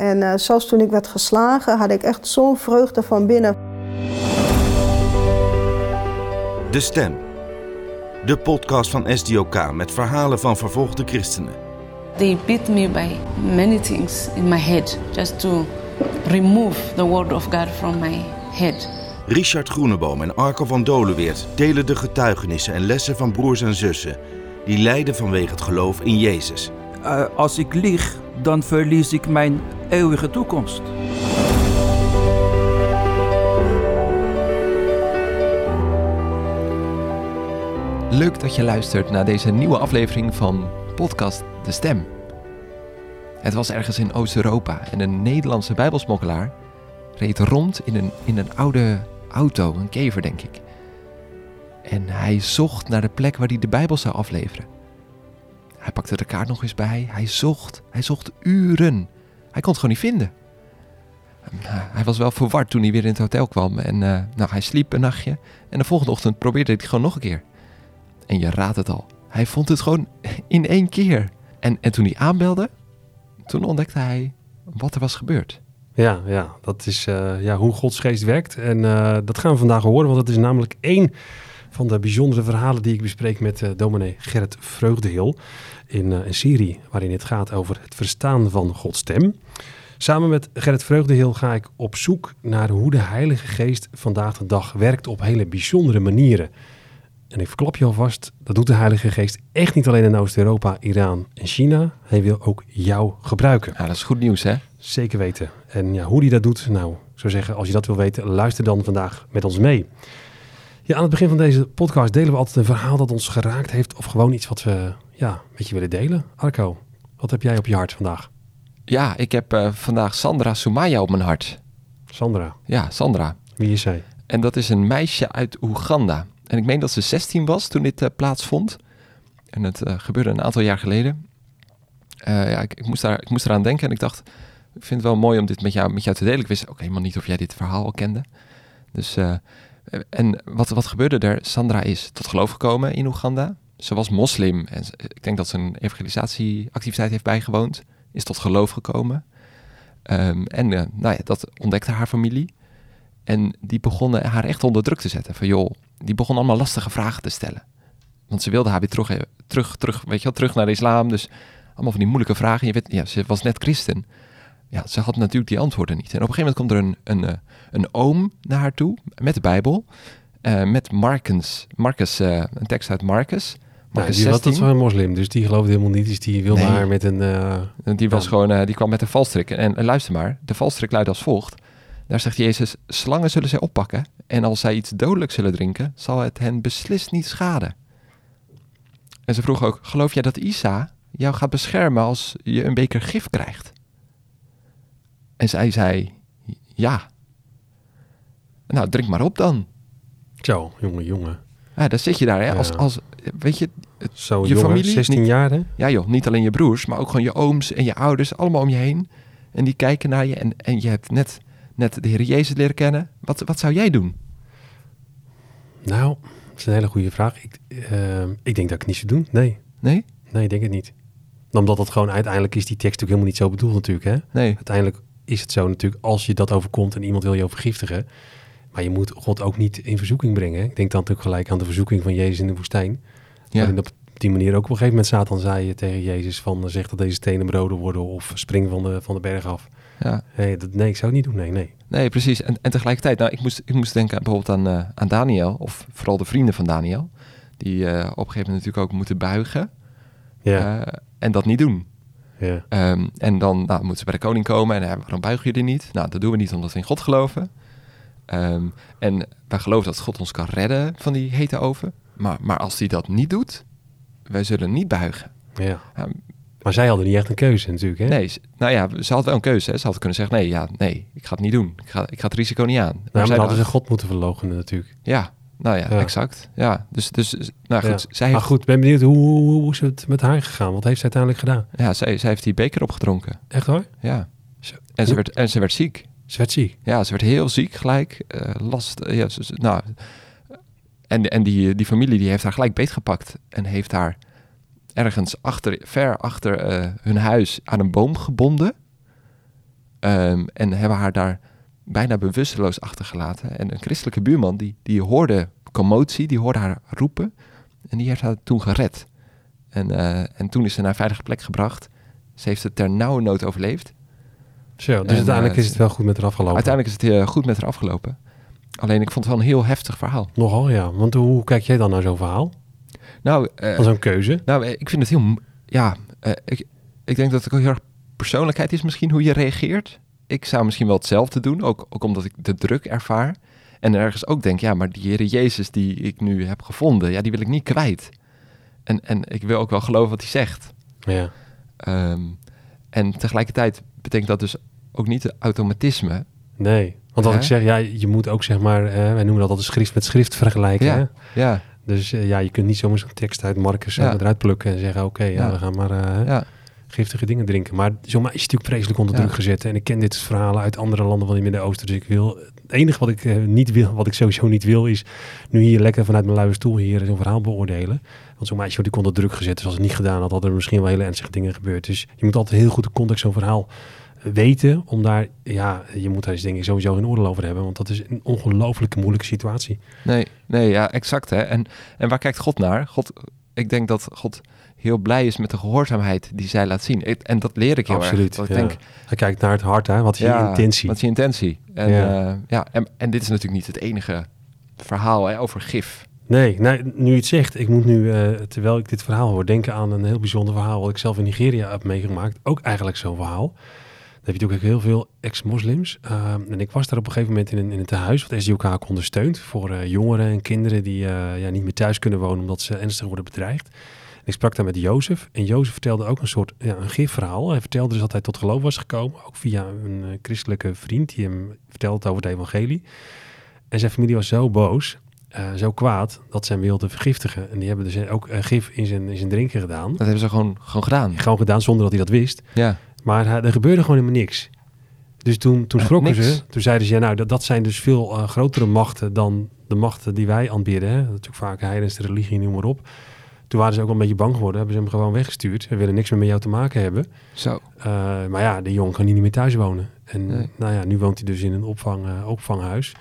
En uh, zelfs toen ik werd geslagen, had ik echt zo'n vreugde van binnen. De Stem. De podcast van SDOK met verhalen van vervolgde christenen. They beat me by many things in my head just to remove the word of God from my head. Richard Groeneboom en Arco van Dolenweert delen de getuigenissen en lessen van broers en zussen die lijden vanwege het geloof in Jezus. Uh, als ik lieg, dan verlies ik mijn eeuwige toekomst. Leuk dat je luistert naar deze nieuwe aflevering van podcast De Stem. Het was ergens in Oost-Europa en een Nederlandse bijbelsmokkelaar reed rond in een, in een oude auto, een kever denk ik. En hij zocht naar de plek waar hij de Bijbel zou afleveren. Hij pakte de kaart nog eens bij. Hij zocht. Hij zocht uren. Hij kon het gewoon niet vinden. Hij was wel verward toen hij weer in het hotel kwam. En uh, nou, hij sliep een nachtje. En de volgende ochtend probeerde hij het gewoon nog een keer. En je raadt het al. Hij vond het gewoon in één keer. En, en toen hij aanbelde, toen ontdekte hij wat er was gebeurd. Ja, ja dat is uh, ja, hoe Gods geest werkt. En dat gaan we vandaag horen, want het is namelijk één van de bijzondere verhalen die ik bespreek met uh, dominee Gerrit Vreugdehil in een serie waarin het gaat over het verstaan van Gods stem. Samen met Gerrit Vreugdehil ga ik op zoek naar hoe de Heilige Geest vandaag de dag werkt op hele bijzondere manieren. En ik verklap je alvast, dat doet de Heilige Geest echt niet alleen in Oost-Europa, Iran en China. Hij wil ook jou gebruiken. Ja, dat is goed nieuws hè? Zeker weten. En ja, hoe hij dat doet, nou, ik zou zeggen, als je dat wil weten, luister dan vandaag met ons mee. Ja, aan het begin van deze podcast delen we altijd een verhaal dat ons geraakt heeft of gewoon iets wat we ja, met je willen delen. Arco, wat heb jij op je hart vandaag? Ja, ik heb uh, vandaag Sandra Soumaya op mijn hart. Sandra? Ja, Sandra. Wie is zij? En dat is een meisje uit Oeganda. En ik meen dat ze 16 was toen dit uh, plaatsvond. En het uh, gebeurde een aantal jaar geleden. ja, ik, ik, moest daar, ik moest eraan denken en ik dacht, ik vind het wel mooi om dit met jou, met jou te delen. Ik wist ook helemaal niet of jij dit verhaal al kende. Dus, en wat, wat gebeurde er? Sandra is tot geloof gekomen in Oeganda. Ze was moslim en ik denk dat ze een evangelisatieactiviteit heeft bijgewoond. Is tot geloof gekomen. Um, en uh, nou ja, dat ontdekte haar familie. En die begonnen haar echt onder druk te zetten. Van joh, die begon allemaal lastige vragen te stellen. Want ze wilde haar weer terug, terug, terug, weet je wel, terug naar de islam. Dus allemaal van die moeilijke vragen. Je weet, ja, ze was net christen. Ja, ze had natuurlijk die antwoorden niet. En op een gegeven moment komt er een, een, een oom naar haar toe met de Bijbel. Uh, met Marcus, Marcus uh, een tekst uit Marcus. Nou, die was dat een moslim, dus die geloofde helemaal niet. Dus die wilde nee. haar met een... Uh, die, was gewoon, die kwam met een valstrik. En, en luister maar, de valstrik luidt als volgt. Daar zegt Jezus, slangen zullen zij oppakken en als zij iets dodelijks zullen drinken, zal het hen beslist niet schaden. En ze vroeg ook, geloof jij dat Isa jou gaat beschermen als je een beker gif krijgt? En zij zei, ja. Nou, drink maar op dan. Zo, jongen, jongen. Ja, dan zit je daar, hè, ja. als, als, weet je, Zo, je jongen, familie. 16 niet, jaar, hè? Ja joh, niet alleen je broers, maar ook gewoon je ooms en je ouders, allemaal om je heen. En die kijken naar je en, en je hebt net net de Heer Jezus leren kennen. Wat, wat zou jij doen? Nou, dat is een hele goede vraag. Ik, uh, ik denk dat ik het niet zou doen. Nee. Nee? Nee, ik denk het niet. Omdat het gewoon uiteindelijk is die tekst natuurlijk helemaal niet zo bedoeld natuurlijk. Hè? Nee. Uiteindelijk is het zo natuurlijk als je dat overkomt en iemand wil je vergiftigen. Maar je moet God ook niet in verzoeking brengen. Ik denk dan natuurlijk gelijk aan de verzoeking van Jezus in de woestijn. Ja. En op die manier ook op een gegeven moment Satan zei tegen Jezus van zeg dat deze stenen broden worden of spring van de, van de berg af. Ja. Nee, dat, nee, ik zou het niet doen. Nee, nee. Nee, precies. En, en tegelijkertijd, nou, ik moest, ik moest denken bijvoorbeeld aan, uh, aan Daniel, of vooral de vrienden van Daniel, die uh, op een gegeven moment natuurlijk ook moeten buigen ja. Uh, en dat niet doen. Ja. Um, en dan nou, moeten ze bij de koning komen en waarom buigen jullie niet? Nou, dat doen we niet omdat we in God geloven. Um, en wij geloven dat God ons kan redden van die hete oven. Maar, maar als hij dat niet doet, wij zullen niet buigen. Ja. Um, maar zij hadden niet echt een keuze natuurlijk, hè? Nee, nou ja, ze had wel een keuze. Hè. Ze had kunnen zeggen, nee, ja, nee, ik ga het niet doen. Ik ga, ik ga het risico niet aan. Nou, maar, maar hadden ze God moeten verloochenen natuurlijk. Ja, nou ja, ja. exact. Ja, dus, dus nou goed. Ja. Zij heeft... Maar goed, ben benieuwd, hoe, hoe, hoe is het met haar gegaan? Wat heeft ze uiteindelijk gedaan? Ja, zij, zij heeft die beker opgedronken. Echt hoor? Ja. En ze, werd, en ze werd ziek. Ze werd ziek? Ja, ze werd heel ziek gelijk. Uh, last, ja, ze, nou... En, en die, die familie die heeft haar gelijk beetgepakt en heeft haar ergens achter, ver achter uh, hun huis aan een boom gebonden. Ehm, en hebben haar daar bijna bewusteloos achtergelaten. En een christelijke buurman, die, die hoorde commotie, die hoorde haar roepen. En die heeft haar toen gered. En, eh, en toen is ze naar een veilige plek gebracht. Ze heeft het ter nauwe nood overleefd. Zo, dus En, uiteindelijk eh, is het wel goed met haar afgelopen. Uiteindelijk is het eh, goed met haar afgelopen. Alleen ik vond het wel een heel heftig verhaal. Nogal, ja. Want hoe kijk jij dan naar zo'n verhaal? Nou, eh, Als een keuze? nou eh, ik vind het heel... Ja, eh, ik, ik denk dat het ook heel erg persoonlijkheid is misschien hoe je reageert. Ik zou misschien wel hetzelfde doen, ook, ook omdat ik de druk ervaar. En ergens ook denk, ja, maar die Heer Jezus die ik nu heb gevonden, ja, die wil ik niet kwijt. En, en ik wil ook wel geloven wat hij zegt. Ja. Ehm, en tegelijkertijd betekent dat dus ook niet de automatisme. Nee. Want als ik zeg, ja, je moet ook zeg maar, eh, wij noemen dat altijd schrift met schrift vergelijken. Ja. Hè? Ja, Dus eh, ja, je kunt niet zomaar zo'n tekst uit Marcus Ja. eruit plukken en zeggen, oké, ja, Ja. we gaan maar eh, ja, giftige dingen drinken. Maar zo'n meisje is natuurlijk vreselijk onder druk gezet. En ik ken dit verhalen uit andere landen van het Midden-Oosten. Dus ik wil, het enige wat ik eh, niet wil, wat ik sowieso niet wil, is nu hier lekker vanuit mijn luie stoel hier zo'n verhaal beoordelen. Want zo'n meisje wordt onder druk gezet. Dus als het niet gedaan had, hadden er misschien wel hele ernstige dingen gebeurd. Dus je moet altijd heel goed de context zo'n verhaal weten. Om daar, ja, je moet daar eens denk ik sowieso een oordeel over hebben. Want dat is een ongelooflijke moeilijke situatie. nee, nee, ja, exact. Hè. En, en waar kijkt God naar? God, ik denk dat God heel blij is met de gehoorzaamheid die zij laat zien. Ik- en dat leer ik heel Absoluut. erg. Dat ik denk, Hij kijkt naar het hart, hè? wat is je intentie. Wat is je intentie? En, Ja. ja. ja, en, en dit is natuurlijk niet het enige verhaal hè, over gif. Nee, nee, nu je het zegt, ik moet nu, eh, terwijl ik dit verhaal hoor, denken aan een heel bijzonder verhaal wat ik zelf in Nigeria heb meegemaakt. Ook eigenlijk zo'n verhaal. Dan heb je natuurlijk ook heel veel ex-moslims. Ehm, en ik was daar op een gegeven moment in een, in een tehuis wat SDOK ondersteunt voor eh, jongeren en kinderen die eh, ja, niet meer thuis kunnen wonen omdat ze ernstig worden bedreigd. Ik sprak daar met Jozef en Jozef vertelde ook een soort ja, een gifverhaal. Hij vertelde dus dat hij tot geloof was gekomen, ook via een eh, christelijke vriend die hem vertelde over het evangelie. En zijn familie was zo boos eh, zo kwaad dat ze hem wilden vergiftigen. En die hebben dus ook eh, gif in zijn, in zijn drinken gedaan. Dat hebben ze gewoon, gewoon gedaan. Gewoon gedaan zonder dat hij dat wist. Ja, Maar er gebeurde gewoon helemaal niks. Dus toen, toen schrokken ze. Toen zeiden ze, ja, nou, dat, dat zijn dus veel grotere machten dan de machten die wij aanbidden. Hè? Dat is natuurlijk vaak heidense religie, noem maar op. Toen waren ze ook wel een beetje bang geworden. Hebben ze hem gewoon weggestuurd. We willen niks meer met jou te maken hebben. zo. Eh, maar ja, de jongen kan niet meer thuis wonen. En Nee. nou ja, nu woont hij dus in een opvang, eh, opvanghuis.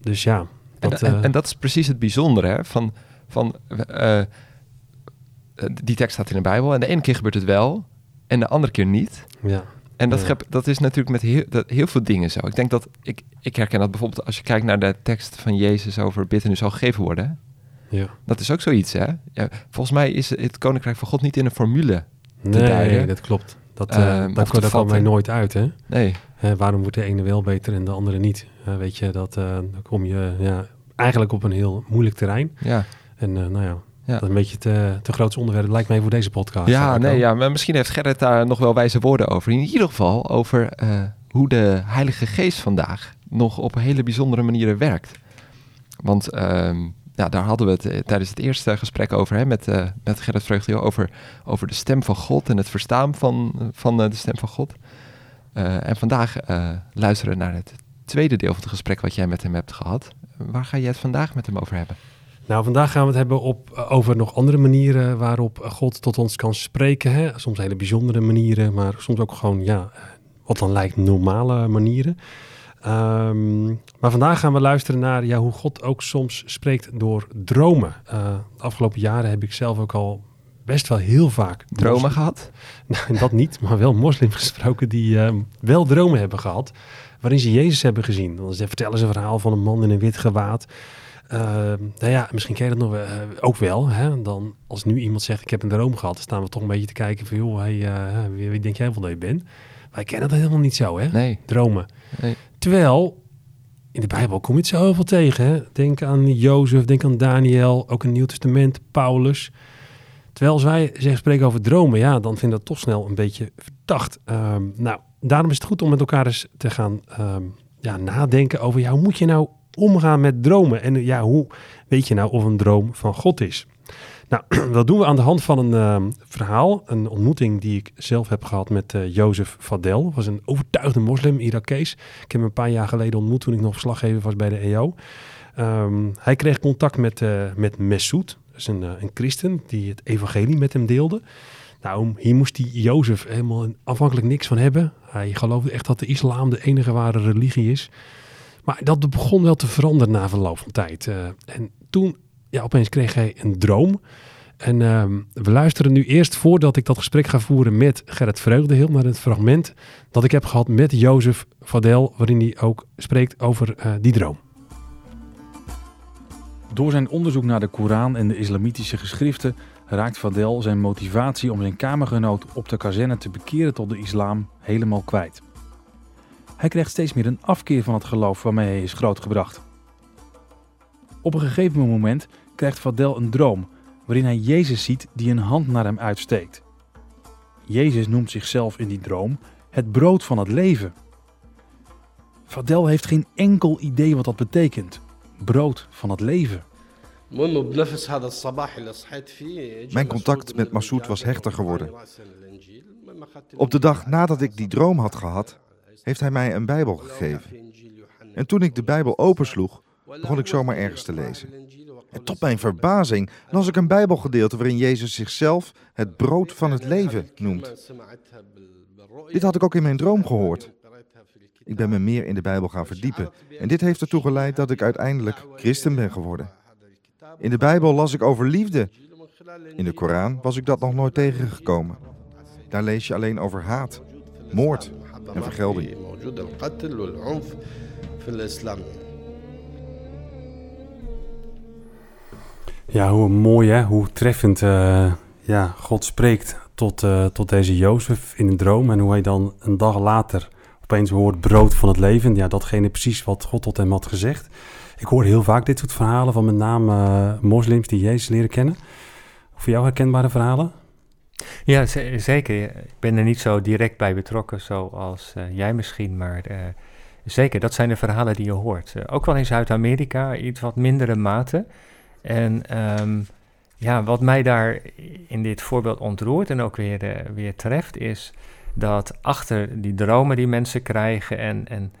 Dus ja, En, dat, en, eh, en dat is precies het bijzondere hè, van, van die tekst staat in de Bijbel. En de ene keer gebeurt het wel en de andere keer niet. ja. En dat, Ja. dat is natuurlijk met heel, dat, heel veel dingen zo. Ik denk dat, ik, ik herken dat bijvoorbeeld als je kijkt naar de tekst van Jezus over u zal gegeven worden. Ja. Dat is ook zoiets, hè? Ja, volgens mij is het koninkrijk van God niet in een formule. Nee, duiden. dat klopt. Dat, daar, te daar komen wij vatten. nooit uit, hè? Nee, Hè, waarom wordt de ene wel beter en de andere niet? Weet je, dat, eh, dan kom je ja, eigenlijk op een heel moeilijk terrein. ja. En nou ja, Ja. dat is een beetje te, te groot onderwerp, lijkt mij voor deze podcast. Ja, nee, ja, maar misschien heeft Gerrit daar nog wel wijze woorden over. In ieder geval over hoe de Heilige Geest vandaag nog op hele bijzondere manieren werkt. Want ehm, ja, daar hadden we het eh, tijdens het eerste gesprek over, hè, met, eh, met Gerrit Vreugdeel, over, over de stem van God en het verstaan van, van eh, de stem van God. En vandaag luisteren we naar het tweede deel van het gesprek wat jij met hem hebt gehad. Waar ga je het vandaag met hem over hebben? Nou, vandaag gaan we het hebben op, over nog andere manieren waarop God tot ons kan spreken. Hè? Soms hele bijzondere manieren, maar soms ook gewoon, ja, wat dan lijkt normale manieren. Ehm, maar vandaag gaan we luisteren naar ja, hoe God ook soms spreekt door dromen. Eh, de afgelopen jaren heb ik zelf ook al best wel heel vaak Dromen moslim- gehad? Nou, dat niet, maar wel moslims gesproken die eh, wel dromen hebben gehad. Waarin ze Jezus hebben gezien. Dan vertellen ze een verhaal van een man in een wit gewaad. Eh, nou ja, misschien ken je dat nog wel, eh, ook wel. Hè? Dan, als nu iemand zegt, ik heb een droom gehad, dan staan we toch een beetje te kijken van, joh, hey, eh, wie, wie denk jij wel dat je bent? Wij kennen dat helemaal niet zo, hè? Nee. Dromen. Nee. Terwijl, in de Bijbel kom je het zoveel tegen. Hè? Denk aan Jozef, denk aan Daniel, ook in het Nieuw Testament, Paulus. Terwijl als wij zeggen, spreken over dromen, ja, dan vind ik dat toch snel een beetje verdacht. Ehm, nou, daarom is het goed om met elkaar eens te gaan ehm, ja, nadenken over, ja, hoe moet je nou omgaan met dromen? En ja, hoe weet je nou of een droom van God is? Nou, dat doen we aan de hand van een ehm, verhaal, een ontmoeting die ik zelf heb gehad met eh Jozef Fadel. Dat was een overtuigde moslim, Irakees. Ik heb hem een paar jaar geleden ontmoet toen ik nog verslaggever was bij de EO. Ehm, hij kreeg contact met, eh met Messoud, dat is een, eh, een christen die het evangelie met hem deelde. Nou, hier moest die Jozef helemaal afhankelijk niks van hebben. Hij geloofde echt dat de islam de enige ware religie is. Maar dat begon wel te veranderen na verloop van tijd. En toen, ja, opeens kreeg hij een droom. En ehm, we luisteren nu eerst, voordat ik dat gesprek ga voeren met Gerrit Vreugdehil, naar het fragment dat ik heb gehad met Jozef Vadel, waarin hij ook spreekt over eh, die droom. Door zijn onderzoek naar de Koran en de islamitische geschriften raakt Vadel zijn motivatie om zijn kamergenoot op de kazerne te bekeren tot de islam helemaal kwijt. Hij krijgt steeds meer een afkeer van het geloof waarmee hij is grootgebracht. Op een gegeven moment krijgt Vadel een droom waarin hij Jezus ziet die een hand naar hem uitsteekt. Jezus noemt zichzelf in die droom het brood van het leven. Vadel heeft geen enkel idee wat dat betekent. Brood van het leven. Mijn contact met Massoud was hechter geworden. Op de dag nadat ik die droom had gehad, heeft hij mij een Bijbel gegeven. En toen ik de Bijbel opensloeg, begon ik zomaar ergens te lezen. En tot mijn verbazing las ik een Bijbelgedeelte waarin Jezus zichzelf het brood van het leven noemt. Dit had ik ook in mijn droom gehoord. Ik ben me meer in de Bijbel gaan verdiepen en dit heeft ertoe geleid dat ik uiteindelijk christen ben geworden. In de Bijbel las ik over liefde. In de Koran was ik dat nog nooit tegengekomen. Daar lees je alleen over haat, moord en vergelding. Ja, hoe mooi hè, hoe treffend uh, ja, God spreekt tot, uh, tot deze Jozef in een droom. En hoe hij dan een dag later opeens hoort brood van het leven. Ja, datgene precies wat God tot hem had gezegd. Ik hoor heel vaak dit soort verhalen van met name uh, moslims die Jezus leren kennen. Voor jou herkenbare verhalen? Ja, zeker. Ik ben er niet zo direct bij betrokken zoals jij misschien, maar zeker, dat zijn de verhalen die je hoort. ook wel in Zuid-Amerika, iets wat mindere mate. En um, ja, wat mij daar in dit voorbeeld ontroert en ook weer, weer treft, is dat achter die dromen die mensen krijgen en, en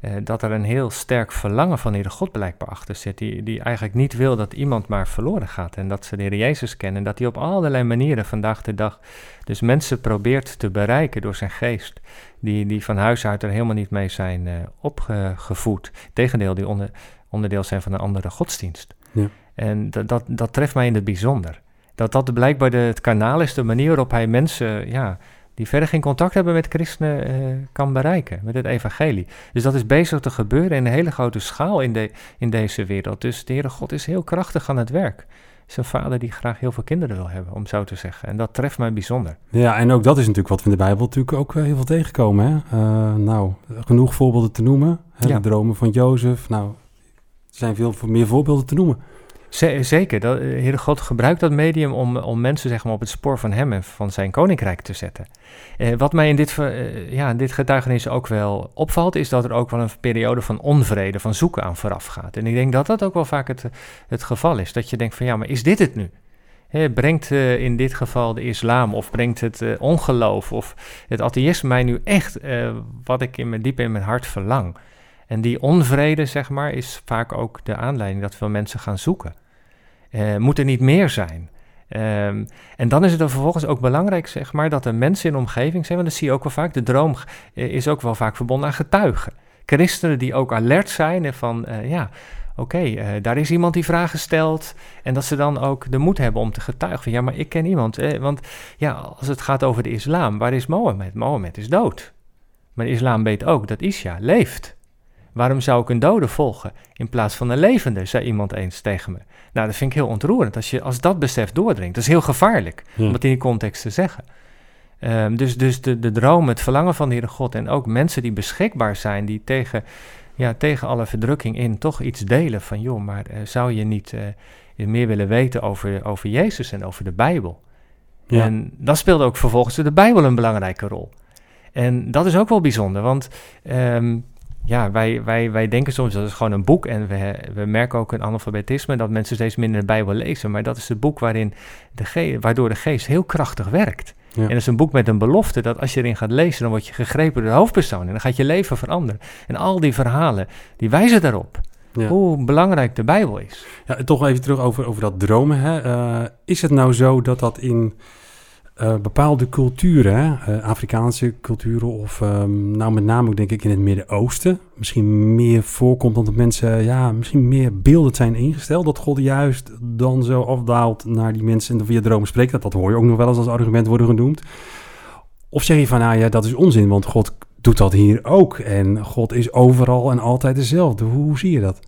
uh, dat er een heel sterk verlangen van de Heer God blijkbaar achter zit. Die, die eigenlijk niet wil dat iemand maar verloren gaat. En dat ze de Heer Jezus kennen. En dat hij op allerlei manieren vandaag de dag dus mensen probeert te bereiken door zijn geest. Die, die van huis uit er helemaal niet mee zijn uh, opgevoed. Tegendeel, die onder, onderdeel zijn van een andere godsdienst. Ja. En dat, dat, dat treft mij in het bijzonder. Dat dat blijkbaar de, het kanaal is, de manier waarop hij mensen ja, die verder geen contact hebben met christenen uh, kan bereiken, met het evangelie. Dus dat is bezig te gebeuren in een hele grote schaal in, de, in deze wereld. Dus de Heere God is heel krachtig aan het werk. Is een vader die graag heel veel kinderen wil hebben, om zo te zeggen. En dat treft mij bijzonder. Ja, en ook dat is natuurlijk wat we in de Bijbel natuurlijk ook heel veel tegenkomen. Hè? Uh, nou, genoeg voorbeelden te noemen. Hè? Ja. De dromen van Jozef. Nou, er zijn veel meer voorbeelden te noemen. Zeker, dat, eh, Heere God gebruikt dat medium om, om mensen zeg maar, op het spoor van hem en van zijn koninkrijk te zetten. Eh, wat mij in dit, eh, ja, in dit getuigenis ook wel opvalt, is dat er ook wel een periode van onvrede, van zoeken aan vooraf gaat. En ik denk dat dat ook wel vaak het, het geval is. Dat je denkt van ja, maar is dit het nu? Brengt uh, in dit geval de islam of brengt het ongeloof of het atheïsme mij nu echt wat ik in mijn, diep in mijn hart verlang? En die onvrede, zeg maar, is vaak ook de aanleiding dat veel mensen gaan zoeken. Uh, moet er niet meer zijn? Um, en dan is het er vervolgens ook belangrijk, zeg maar, dat er mensen in de omgeving zijn, want dat zie je ook wel vaak. De droom is ook wel vaak verbonden aan getuigen. Christenen die ook alert zijn en van, uh, ja, oké, daar is iemand die vragen stelt. En dat ze dan ook de moed hebben om te getuigen van, ja, maar ik ken iemand. Eh, want ja, als het gaat over de islam, waar is Mohammed? Mohammed is dood. Maar de islam weet ook dat Isha leeft. Waarom zou ik een dode volgen in plaats van een levende, zei iemand eens tegen me. Nou, dat vind ik heel ontroerend als, je, als dat besef doordringt. Dat is heel gevaarlijk ja. om het in die context te zeggen. Um, dus dus de, de droom, het verlangen van de Heere God en ook mensen die beschikbaar zijn, die tegen, ja, tegen alle verdrukking in toch iets delen van, joh, maar uh, zou je niet uh, meer willen weten over, over Jezus en over de Bijbel? Ja. En dan speelde ook vervolgens de Bijbel een belangrijke rol. En dat is ook wel bijzonder, want um, ja, wij, wij, wij denken soms dat is gewoon een boek. En we, we merken ook een analfabetisme dat mensen steeds minder de Bijbel lezen. Maar dat is het boek waarin de ge waardoor de geest heel krachtig werkt. Ja. En dat is een boek met een belofte dat als je erin gaat lezen, dan word je gegrepen door de hoofdpersoon. En dan gaat je leven veranderen. En al die verhalen, die wijzen daarop. Ja. Hoe belangrijk de Bijbel is. Ja, toch even terug over, over dat dromen. Hè. Uh, is het nou zo dat dat in uh, bepaalde culturen, uh, Afrikaanse culturen of um, nou met name ook denk ik in het Midden-Oosten, misschien meer voorkomt dat mensen ja, misschien meer beeldend zijn ingesteld. Dat God juist dan zo afdaalt naar die mensen en via dromen spreekt. Dat, dat hoor je ook nog wel eens als argument worden genoemd. Of zeg je van nou ja, dat is onzin, want God doet dat hier ook. En God is overal en altijd dezelfde. Hoe, hoe zie je dat?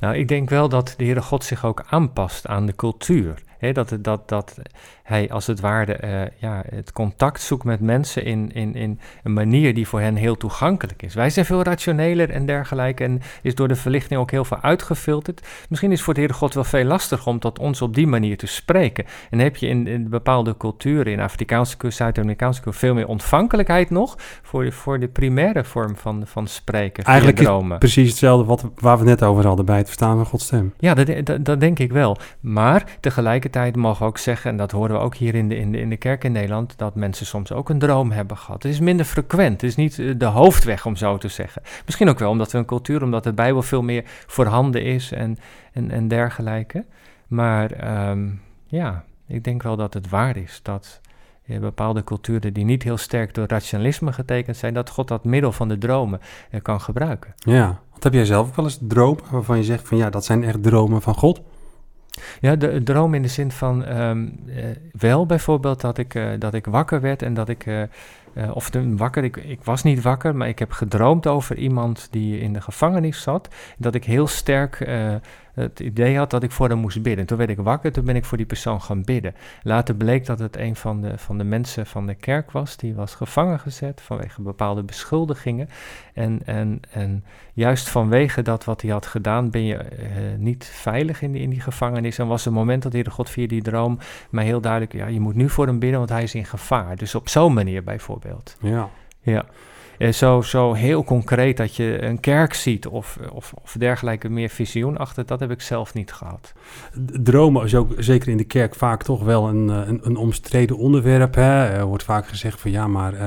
Nou, ik denk wel dat de Heere God zich ook aanpast aan de cultuur. He, dat, dat, dat hij als het ware uh, ja, het contact zoekt met mensen in, in, in een manier die voor hen heel toegankelijk is. Wij zijn veel rationeler en dergelijke en is door de verlichting ook heel veel uitgefilterd. Misschien is voor de Heere God wel veel lastiger om tot ons op die manier te spreken. En heb je in, in bepaalde culturen, in Afrikaanse cultuur, Zuid-Amerikaanse cultuur, veel meer ontvankelijkheid nog voor de, voor de primaire vorm van, van spreken. Eigenlijk dromen. precies hetzelfde wat, waar we net over hadden bij het verstaan van Gods stem. Ja, dat, dat, dat denk ik wel. Maar tegelijkertijd mogen we ook zeggen, en dat horen we ook hier in de, in, de, in de kerk in Nederland, dat mensen soms ook een droom hebben gehad. Het is minder frequent, het is niet eh, de hoofdweg om zo te zeggen. Misschien ook wel omdat we een cultuur, omdat de Bijbel veel meer voorhanden is en, en, en dergelijke. Maar ehm, ja, ik denk wel dat het waar is dat in bepaalde culturen die niet heel sterk door rationalisme getekend zijn, dat God dat middel van de dromen eh, kan gebruiken. Ja, want heb jij zelf ook wel eens dromen waarvan je zegt van ja, dat zijn echt dromen van God? Ja, de, droom in de zin van ehm, eh, wel bijvoorbeeld dat ik, uh, dat ik wakker werd en dat ik, uh, of de, wakker, ik, ik was niet wakker, maar ik heb gedroomd over iemand die in de gevangenis zat. Dat ik heel sterk het idee had dat ik voor hem moest bidden. Toen werd ik wakker, toen ben ik voor die persoon gaan bidden. Later bleek dat het een van de, van de mensen van de kerk was, die was gevangen gezet vanwege bepaalde beschuldigingen. En, en, en juist vanwege dat wat hij had gedaan, ben je uh, niet veilig in die, in die gevangenis. En was het moment dat Heer God via die droom mij heel duidelijk, ja, je moet nu voor hem bidden, want hij is in gevaar. Dus op zo'n manier bijvoorbeeld. Ja. Ja. Uh, zo, zo heel concreet dat je een kerk ziet of, of, of dergelijke meer visioen achter, dat heb ik zelf niet gehad. Dromen is ook zeker in de kerk vaak toch wel een, eh, een, een omstreden onderwerp. Hè? Er wordt vaak gezegd van ja, maar uh,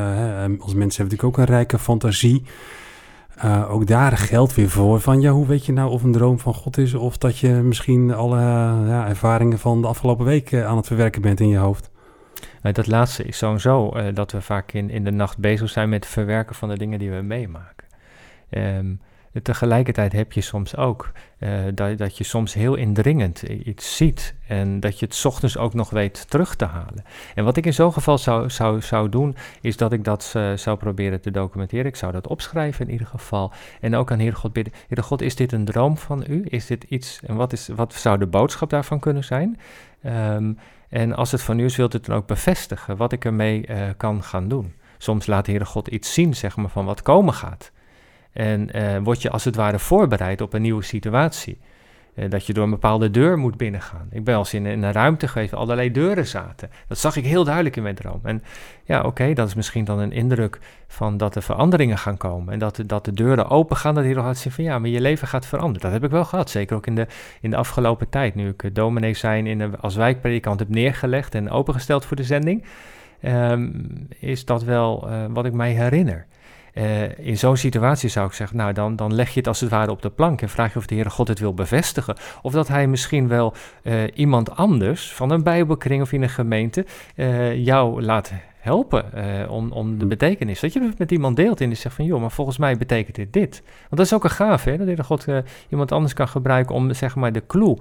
als mensen hebben natuurlijk ook een rijke fantasie. Ook daar geldt weer voor van ja, hoe weet je nou of een droom van God is of dat je misschien alle ja, ervaringen van de afgelopen week aan het verwerken bent in je hoofd. Uh, dat laatste is sowieso uh, dat we vaak in, in de nacht bezig zijn met het verwerken van de dingen die we meemaken. Um, tegelijkertijd heb je soms ook uh, dat, dat je soms heel indringend iets ziet en dat je het ochtends ook nog weet terug te halen. En wat ik in zo'n geval zou, zou, zou doen, is dat ik dat zou proberen te documenteren. Ik zou dat opschrijven in ieder geval. En ook aan Heer God bidden. Heer God, is dit een droom van u? Is dit iets, en wat, is, wat zou de boodschap daarvan kunnen zijn? Um, en als het van u is, wilt u het dan ook bevestigen wat ik ermee uh, kan gaan doen. Soms laat de Heere God iets zien, zeg maar, van wat komen gaat. En uh, word je als het ware voorbereid op een nieuwe situatie. Uh, dat je door een bepaalde deur moet binnengaan. Ik ben als in, een ruimte geweest waar allerlei deuren zaten. Dat zag ik heel duidelijk in mijn droom. En ja, oké, dat is misschien dan een indruk van dat er veranderingen gaan komen. En dat, de, dat de deuren open gaan, dat hij nog gaat zien van ja, maar je leven gaat veranderen. Dat heb ik wel gehad, zeker ook in de, in de afgelopen tijd. Nu ik dominee zijn in een, als wijkpredikant heb neergelegd en opengesteld voor de zending, um, is dat wel uh, wat ik mij herinner. Uh, in zo'n situatie zou ik zeggen, nou dan, dan leg je het als het ware op de plank en vraag je of de Heere God het wil bevestigen. Of dat hij misschien wel uh, iemand anders van een bijbelkring of in een gemeente uh, jou laat helpen om, om de hm. betekenis. Dat je het met iemand deelt en die zegt van, joh, maar volgens mij betekent dit dit. Want dat is ook een gaaf, hè, dat de God uh, iemand anders kan gebruiken om, zeg maar, de clue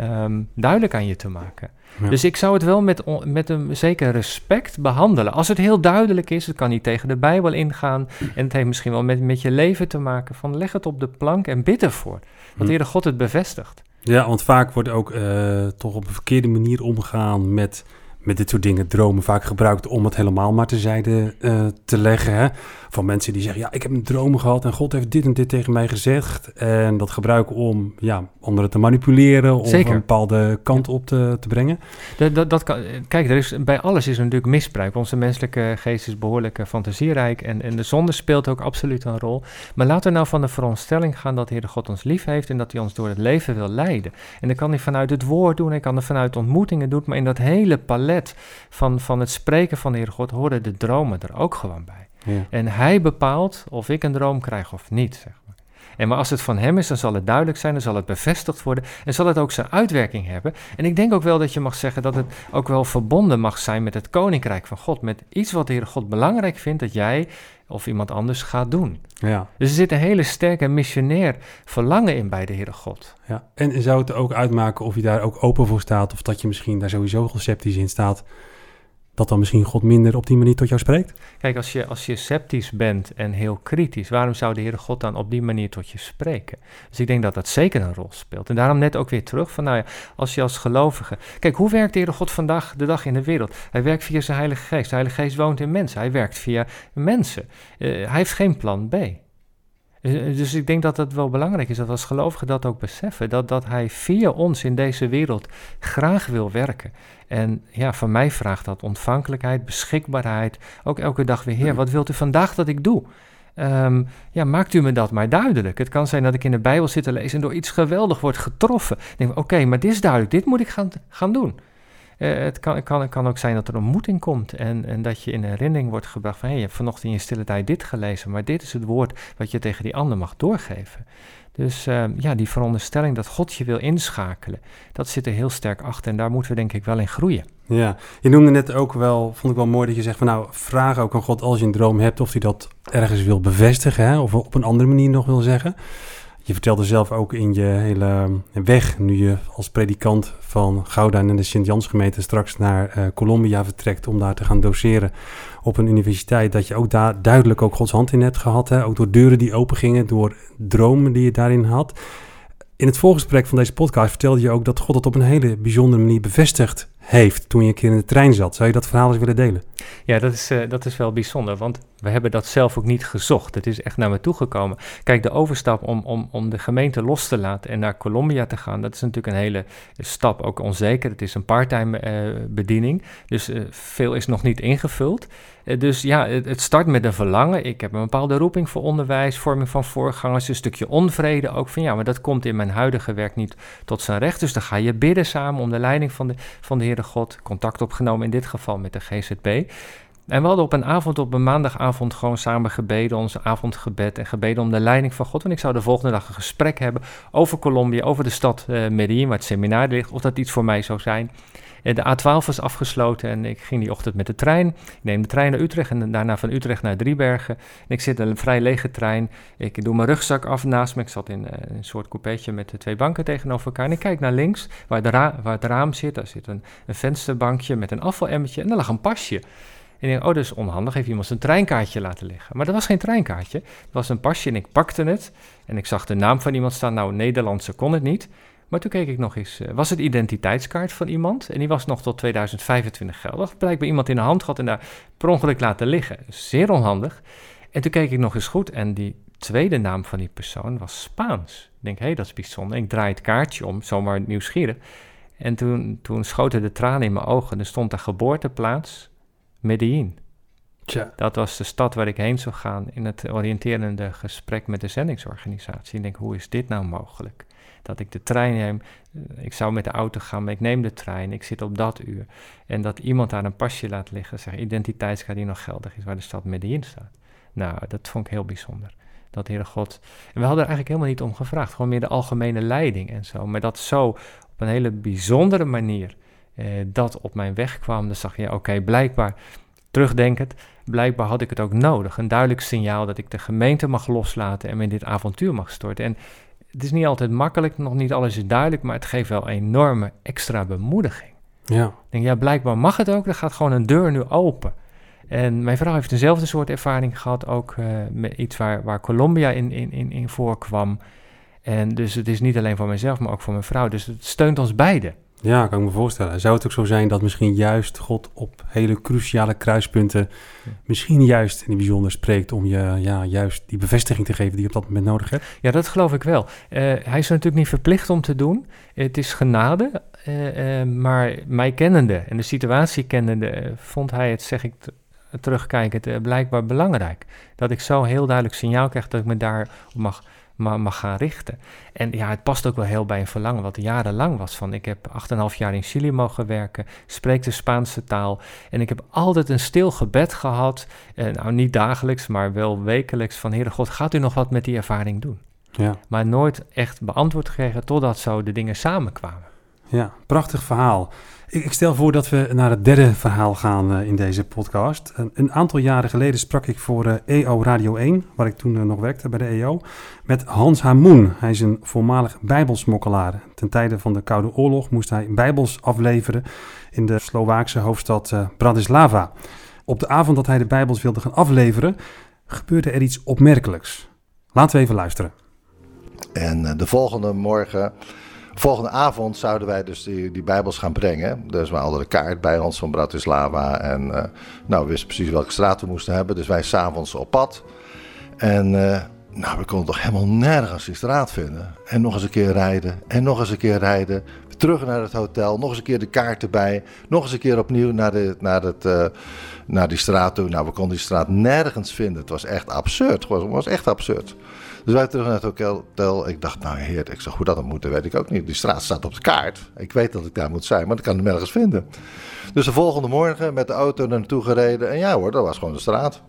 um, duidelijk aan je te maken. Ja. Dus ik zou het wel met, met een zeker respect behandelen. Als het heel duidelijk is, het kan niet tegen de Bijbel ingaan en het heeft misschien wel met, met je leven te maken, van leg het op de plank en bid ervoor. Want hm. de Heere God het bevestigt. Ja, want vaak wordt ook uh, toch op een verkeerde manier omgegaan met met dit soort dingen dromen vaak gebruikt om het helemaal maar terzijde uh, te leggen. Hè? Van mensen die zeggen, ja, ik heb een droom gehad en God heeft dit en dit tegen mij gezegd. En dat gebruiken om ja, anderen te manipuleren, om Zeker. een bepaalde kant op te, te brengen. Dat, dat, dat kan, kijk, er is, bij alles is er natuurlijk misbruik. Onze menselijke geest is behoorlijk eh, fantasierijk en, en de zonde speelt ook absoluut een rol. Maar laten we nou van de veronderstelling gaan dat de Heer God ons lief heeft en dat hij ons door het leven wil leiden. En dan kan hij vanuit het woord doen, hij kan er vanuit ontmoetingen doen, maar in dat hele palet van, van het spreken van de Heer God horen de dromen er ook gewoon bij. Ja. En hij bepaalt of ik een droom krijg of niet. Zeg maar. En maar als het van hem is, dan zal het duidelijk zijn, dan zal het bevestigd worden en zal het ook zijn uitwerking hebben. En ik denk ook wel dat je mag zeggen dat het ook wel verbonden mag zijn met het koninkrijk van God, met iets wat de Heer God belangrijk vindt dat jij of iemand anders gaat doen. Ja. Dus er zit een hele sterke missionair verlangen in bij de Heere God. Ja. En zou het ook uitmaken of je daar ook open voor staat, of dat je misschien daar sowieso sceptisch in staat, dat dan misschien God minder op die manier tot jou spreekt? Kijk, als je, als je sceptisch bent en heel kritisch, waarom zou de Heere God dan op die manier tot je spreken? Dus ik denk dat dat zeker een rol speelt. En daarom net ook weer terug van, nou ja, als je als gelovige... Kijk, hoe werkt de Heere God vandaag de dag in de wereld? Hij werkt via zijn Heilige Geest. De Heilige Geest woont in mensen. Hij werkt via mensen. Uh, hij heeft geen plan B. Eh, dus ik denk dat het wel belangrijk is dat als gelovigen dat ook beseffen. Dat, dat hij via ons in deze wereld graag wil werken. En ja, van mij vraagt dat ontvankelijkheid, beschikbaarheid. Ook elke dag weer, Heer, wat wilt u vandaag dat ik doe? Um, ja, maakt u me dat maar duidelijk. Het kan zijn dat ik in de Bijbel zit te lezen en door iets geweldig word getroffen. Denk, oké, maar dit is duidelijk, dit moet ik gaan, gaan doen. Uh, het, kan, kan, kan ook zijn dat er ontmoeting komt en, en dat je in herinnering wordt gebracht van... hé, hey, je hebt vanochtend in je stille tijd dit gelezen, maar dit is het woord wat je tegen die ander mag doorgeven. Dus uh, ja, die veronderstelling dat God je wil inschakelen, dat zit er heel sterk achter en daar moeten we denk ik wel in groeien. Ja, je noemde net ook wel, vond ik wel mooi dat je zegt van nou, vraag ook aan God als je een droom hebt of hij dat ergens wil bevestigen hè, of op een andere manier nog wil zeggen. Je vertelde zelf ook in je hele weg, nu je als predikant van Gouda en de Sint-Jans gemeente straks naar uh, Colombia vertrekt om daar te gaan doseren op een universiteit, dat je ook daar duidelijk ook Gods hand in hebt gehad. Hè? Ook door deuren die open gingen, door dromen die je daarin had. In het voorgesprek van deze podcast vertelde je ook dat God het op een hele bijzondere manier bevestigd heeft toen je een keer in de trein zat. Zou je dat verhaal eens willen delen? Ja, dat is, uh, dat is wel bijzonder, want we hebben dat zelf ook niet gezocht. Het is echt naar me toegekomen. Kijk, de overstap om, om, om de gemeente los te laten en naar Colombia te gaan, dat is natuurlijk een hele stap, ook onzeker. Het is een parttime uh, bediening, dus uh, veel is nog niet ingevuld. dus ja, het, start met een verlangen. Ik heb een bepaalde roeping voor onderwijs, vorming van voorgangers, een stukje onvrede ook van ja, maar dat komt in mijn huidige werk niet tot zijn recht. Dus dan ga je bidden samen om de leiding van de, van de God, contact opgenomen in dit geval met de GZB. En we hadden op een avond, op een maandagavond, gewoon samen gebeden, onze avondgebed en gebeden om de leiding van God. En ik zou de volgende dag een gesprek hebben over Colombia, over de stad uh, Medellin, waar het seminar ligt, of dat iets voor mij zou zijn. En de A12 was afgesloten en ik ging die ochtend met de trein. Ik neem de trein naar Utrecht en daarna van Utrecht naar Driebergen. En ik zit in een vrij lege trein. Ik doe mijn rugzak af naast me. Ik zat in uh, een soort coupeetje met de twee banken tegenover elkaar. En ik kijk naar links, waar, de waar het raam zit. Daar zit een, een vensterbankje met een afvalemmertje en er lag een pasje. En ik denk, oh, dat is onhandig. Heeft iemand zijn treinkaartje laten liggen. Maar dat was geen treinkaartje. Het was een pasje en ik pakte het. En ik zag de naam van iemand staan. Nou, Nederlandse kon het niet. Maar toen keek ik nog eens, uh, was het identiteitskaart van iemand? En die was nog tot 2025 geldig. Blijkbaar iemand in de hand gehad en daar per ongeluk laten liggen. Zeer onhandig. En toen keek ik nog eens goed en die tweede naam van die persoon was Spaans. Ik denk, hé, hey, dat is bijzonder. Ik draai het kaartje om, zomaar nieuwsgierig. En toen, toen schoten de tranen in mijn ogen. Er stond de geboorteplaats Medellin. Tja. Dat was de stad waar ik heen zou gaan in het oriënterende gesprek met de zendingsorganisatie. Ik denk, hoe is dit nou mogelijk? Dat ik de trein neem, eh, ik zou met de auto gaan, maar ik neem de trein, ik zit op dat uur. En dat iemand daar een pasje laat liggen, zeg identiteitskaart die nog geldig is, waar de stad Medellin staat. Nou, dat vond ik heel bijzonder. Dat Heere God. En we hadden er eigenlijk helemaal niet om gevraagd, gewoon meer de algemene leiding en zo. Maar dat zo op een hele bijzondere manier eh, dat op mijn weg kwam, dan zag je, oké, blijkbaar, terugdenkend, blijkbaar had ik het ook nodig. Een duidelijk signaal dat ik de gemeente mag loslaten en me in dit avontuur mag storten. En het is niet altijd makkelijk, nog niet alles is duidelijk, maar het geeft wel enorme extra bemoediging. Ja. Ik denk, ja, blijkbaar mag het ook, er gaat gewoon een deur nu open. En mijn vrouw heeft dezelfde soort ervaring gehad, ook uh, met iets waar, waar Colombia in, in, in, in voorkwam. En dus het is niet alleen voor mezelf, maar ook voor mijn vrouw. Dus het steunt ons beiden. Ja, kan ik me voorstellen. Zou het ook zo zijn dat misschien juist God op hele cruciale kruispunten misschien juist in het bijzonder spreekt om je ja, juist die bevestiging te geven die je op dat moment nodig hebt? Ja, dat geloof ik wel. Uh, hij is er natuurlijk niet verplicht om te doen. Het is genade, uh, uh, maar mij kennende en de situatie kennende vond hij het, zeg ik terugkijkend, blijkbaar belangrijk. Dat ik zo heel duidelijk signaal krijg dat ik me daar mag mag, mag gaan richten. En ja, het past ook wel heel bij een verlangen wat jarenlang was. Van ik heb 8,5 jaar in Chili mogen werken, spreek de Spaanse taal. En ik heb altijd een stil gebed gehad. En, nou, niet dagelijks, maar wel wekelijks. Van Heere God, gaat u nog wat met die ervaring doen? Ja. Maar nooit echt beantwoord gekregen totdat zo de dingen samenkwamen. Ja, prachtig verhaal. Ik, stel voor dat we naar het derde verhaal gaan uh, in deze podcast. Een, aantal jaren geleden sprak ik voor uh, eh, EO Radio 1, waar ik toen uh, nog werkte bij de EO, met Hans Hamoen. Hij is een voormalig bijbelsmokkelaar. Ten tijde van de Koude Oorlog moest hij bijbels afleveren in de Slovaakse hoofdstad Bratislava. Op de avond dat hij de bijbels wilde gaan afleveren, gebeurde er iets opmerkelijks. Laten we even luisteren. En de volgende morgen Volgende avond zouden wij dus die, die Bijbels gaan brengen. Dus we hadden de kaart bij ons van Bratislava. En uh, nou, we wisten precies welke straat we moesten hebben. Dus wij s'avonds op pad. En uh, nou, we konden toch helemaal nergens die straat vinden. En nog eens een keer rijden. En nog eens een keer rijden. Terug naar het hotel. Nog eens een keer de kaart erbij. Nog eens een keer opnieuw naar, de, naar, het, uh, naar die straat toe. Nou, we konden die straat nergens vinden. Het was echt absurd. Het was echt absurd. Dus wij terug naar het hotel. Ik dacht, nou heer, ik zeg hoe dat moet, weet ik ook niet. Die straat staat op de kaart. Ik weet dat ik daar moet zijn, maar ik kan hem nergens vinden. Dus de volgende morgen met de auto naartoe gereden. En ja hoor, dat was gewoon de straat.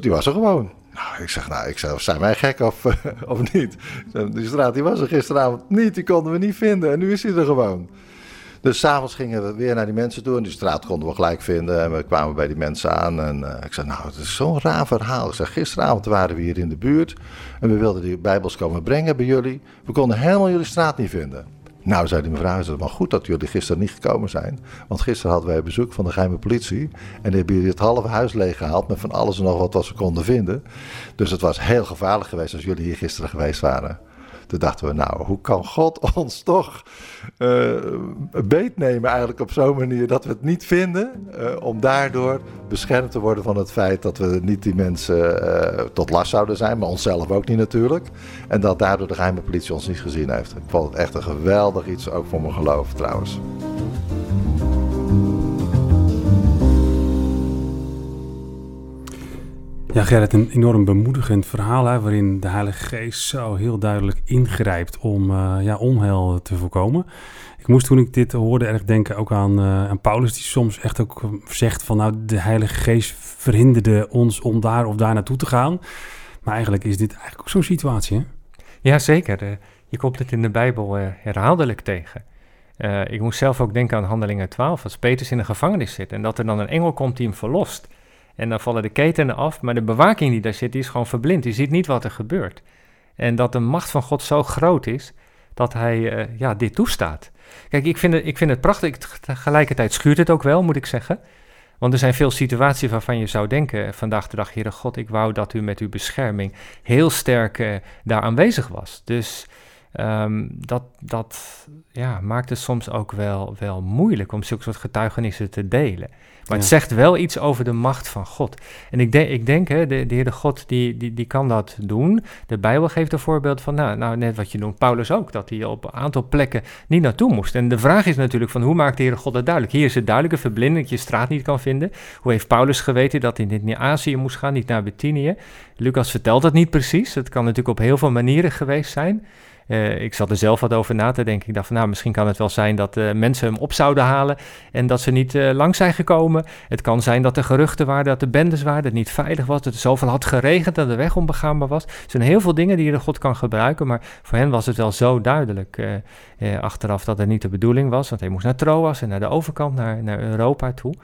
Die was er gewoon. Nou, ik zeg, nou, ik zeg, zijn wij gek of, of niet? Die straat die was er gisteravond niet, die konden we niet vinden. En nu is hij er gewoon. Dus s'avonds gingen we weer naar die mensen toe. En die straat konden we gelijk vinden. En we kwamen bij die mensen aan. En uh, ik zei, nou, het is zo'n raar verhaal. Ik zeg, gisteravond waren we hier in de buurt. En we wilden die bijbels komen brengen bij jullie. We konden helemaal jullie straat niet vinden. Nou, zei die mevrouw, het is wel goed dat jullie gisteren niet gekomen zijn. Want gisteren hadden wij bezoek van de geheime politie. En die hebben jullie het halve huis leeggehaald met van alles en nog wat wat ze konden vinden. Dus het was heel gevaarlijk geweest als jullie hier gisteren geweest waren. Toen dachten we, nou, hoe kan God ons toch uh, beet nemen eigenlijk op zo'n manier dat we het niet vinden, uh, om daardoor beschermd te worden van het feit dat we niet die mensen uh, tot last zouden zijn, maar onszelf ook niet natuurlijk. En dat daardoor de geheime politie ons niet gezien heeft. Ik vond het echt een geweldig iets, ook voor mijn geloof trouwens. Ja, Gerrit, een enorm bemoedigend verhaal hè, waarin de Heilige Geest zo heel duidelijk ingrijpt om uh, ja, onheil te voorkomen. Ik moest toen ik dit hoorde erg denken ook aan, uh, aan Paulus, die soms echt ook zegt van nou, de Heilige Geest verhinderde ons om daar of daar naartoe te gaan. Maar eigenlijk is dit eigenlijk ook zo'n situatie, hè? Ja, zeker. je komt het in de Bijbel herhaaldelijk tegen. ik moest zelf ook denken aan Handelingen 12, als Petrus in de gevangenis zit en dat er dan een engel komt die hem verlost. En dan vallen de ketenen af, maar de bewaking die daar zit, die is gewoon verblind. Die ziet niet wat er gebeurt. En dat de macht van God zo groot is, dat hij uh, ja, dit toestaat. Kijk, ik vind, het, ik vind het prachtig. Tegelijkertijd schuurt het ook wel, moet ik zeggen. Want er zijn veel situaties waarvan je zou denken, eh, vandaag de dag, Heere God, ik wou dat u met uw bescherming heel sterk uh, daar aanwezig was. Dus um, dat, dat ja, maakt het soms ook wel, wel moeilijk om zulke soort getuigenissen te delen. Maar het zegt wel iets over de macht van God. En ik, denk, ik denk, hè, de, de Heere God, die, die, die kan dat doen. De Bijbel geeft een voorbeeld van, nou, nou, net wat je noemt, Paulus ook, dat hij op een aantal plekken niet naartoe moest. En de vraag is natuurlijk van, hoe maakt de Heere God dat duidelijk? Hier is het duidelijk, een verblinding, dat je straat niet kan vinden. Hoe heeft Paulus geweten dat hij niet naar Azië moest gaan, niet naar Bithynië? Lucas vertelt dat niet precies. Het kan natuurlijk op heel veel manieren geweest zijn. Uh, ik zat er zelf wat over na te denken. Ik dacht van nou, misschien kan het wel zijn dat uh, mensen hem op zouden halen en dat ze niet uh, lang zijn gekomen. Het kan zijn dat er geruchten waren, dat de bendes waren, dat het niet veilig was, dat het zoveel had geregend dat de weg onbegaanbaar was. Er zijn heel veel dingen die je God kan gebruiken, maar voor hen was het wel zo duidelijk achteraf dat het niet de bedoeling was, want hij moest naar Troas en naar de overkant, naar, naar Europa toe.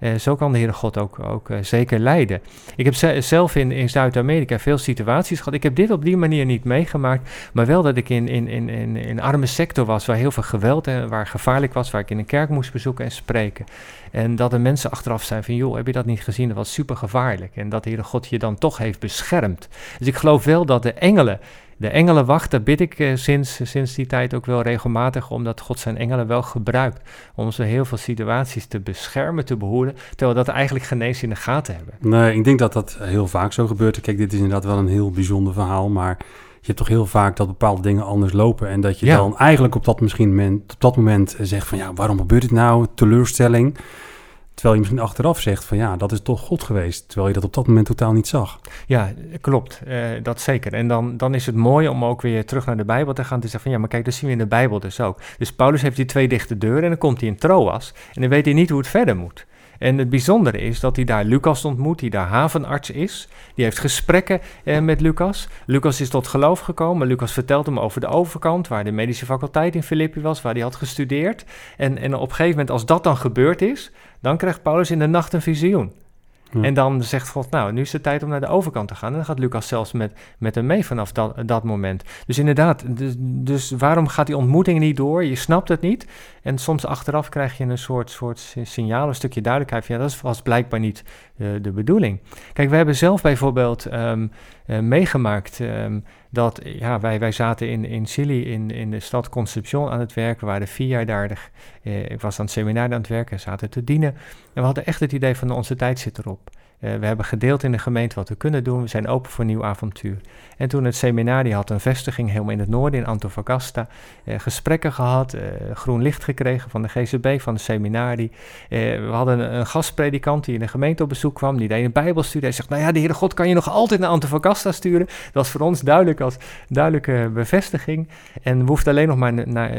Uh, zo kan de Heere God ook, ook uh, zeker leiden. Ik heb zelf in, in Zuid-Amerika veel situaties gehad. Ik heb dit op die manier niet meegemaakt, maar wel dat ik in, in, in, in een arme sector was waar heel veel geweld en waar gevaarlijk was, waar ik in een kerk moest bezoeken en spreken. En dat de mensen achteraf zijn van, joh, heb je dat niet gezien? Dat was super gevaarlijk. En dat de Heere God je dan toch heeft beschermd. Dus ik geloof wel dat de engelen de engelen wachten, bid ik eh, sinds, sinds die tijd ook wel regelmatig, omdat God zijn engelen wel gebruikt om ze heel veel situaties te beschermen, te behoeden, terwijl dat eigenlijk genees in de gaten hebben. Nee, ik denk dat dat heel vaak zo gebeurt. Kijk, dit is inderdaad wel een heel bijzonder verhaal, maar je hebt toch heel vaak dat bepaalde dingen anders lopen en dat je dan eigenlijk op dat, misschien moment, op dat moment zegt van ja, waarom gebeurt dit nou? Teleurstelling. Terwijl je misschien achteraf zegt van ja, dat is toch God geweest. Terwijl je dat op dat moment totaal niet zag. Ja, klopt. Uh, dat zeker. En dan, dan is het mooi om ook weer terug naar de Bijbel te gaan. Te zeggen van ja, maar kijk, dat zien we in de Bijbel dus ook. Dus Paulus heeft die twee dichte deuren en dan komt hij in Troas. En dan weet hij niet hoe het verder moet. En het bijzondere is dat hij daar Lucas ontmoet, die daar havenarts is. Die heeft gesprekken eh, met Lucas. Lucas is tot geloof gekomen. Lucas vertelt hem over de overkant, waar de medische faculteit in Filippi was, waar hij had gestudeerd. En, en op een gegeven moment, als dat dan gebeurd is, dan krijgt Paulus in de nacht een visioen. En dan zegt God, nou, nu is het tijd om naar de overkant te gaan. En dan gaat Lucas zelfs met, met hem mee vanaf dat, dat moment. Dus inderdaad, dus, dus waarom gaat die ontmoeting niet door? Je snapt het niet. En soms achteraf krijg je een soort, soort signaal, een stukje duidelijkheid. Van, ja, dat was blijkbaar niet uh, de bedoeling. Kijk, we hebben zelf bijvoorbeeld um, uh, meegemaakt um, dat ja, wij, wij zaten in, in Chili, in, in de stad Concepción aan het werken. We waren vier jaar daar. Uh, ik was aan het seminar aan het werken, zaten te dienen. En we hadden echt het idee van onze tijd zit erop. Uh, we hebben gedeeld in de gemeente wat we kunnen doen. We zijn open voor nieuw avontuur. En toen het seminarie had een vestiging helemaal in het noorden, in Antofagasta. Uh, gesprekken gehad, uh, groen licht gekregen van de GCB, van de seminarie. we hadden een, gastpredikant die in de gemeente op bezoek kwam. Die deed een bijbelstudie. Hij zegt, nou ja, de Heere God kan je nog altijd naar Antofagasta sturen. Dat was voor ons duidelijk als duidelijke bevestiging. En we hoefden alleen nog maar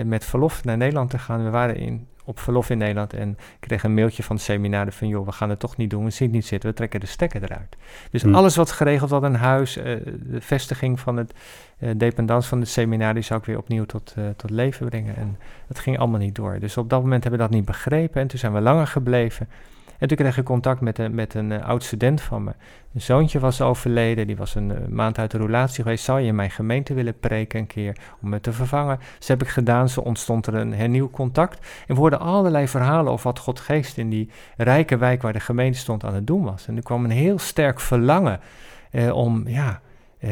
met verlof naar Nederland te gaan. We waren in op verlof in Nederland en kreeg een mailtje van het seminar van joh, we gaan het toch niet doen, we zien het niet zitten, we trekken de stekker eruit. Dus Hmm. alles wat geregeld had, een huis, uh, de vestiging van het uh, dependance van het seminar, die zou ik weer opnieuw tot, uh, tot leven brengen. En dat ging allemaal niet door. Dus op dat moment hebben we dat niet begrepen en toen zijn we langer gebleven. En toen kreeg ik contact met een, met een uh, oud student van me. Een zoontje was overleden, die was een uh, maand uit de relatie geweest. Zou je in mijn gemeente willen preken een keer om me te vervangen? Dus heb ik gedaan, zo ontstond er een hernieuw contact. En we hoorden allerlei verhalen over wat God geest in die rijke wijk waar de gemeente stond aan het doen was. En er kwam een heel sterk verlangen uh, om, ja,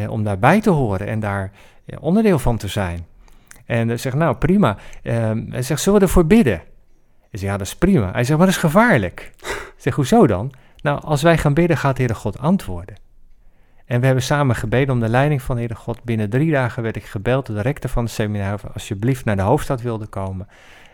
om daarbij te horen en daar onderdeel van te zijn. En zegt, nou prima. hij zegt, zullen we ervoor bidden? Ik zeg, ja, dat is prima. Hij zegt, maar dat is gevaarlijk. Ik zeg, hoezo dan? Nou, als wij gaan bidden, gaat Heere God antwoorden. En we hebben samen gebeden om de leiding van Heere God. Binnen drie dagen werd ik gebeld door de rector van het seminar... alsjeblieft naar de hoofdstad wilde komen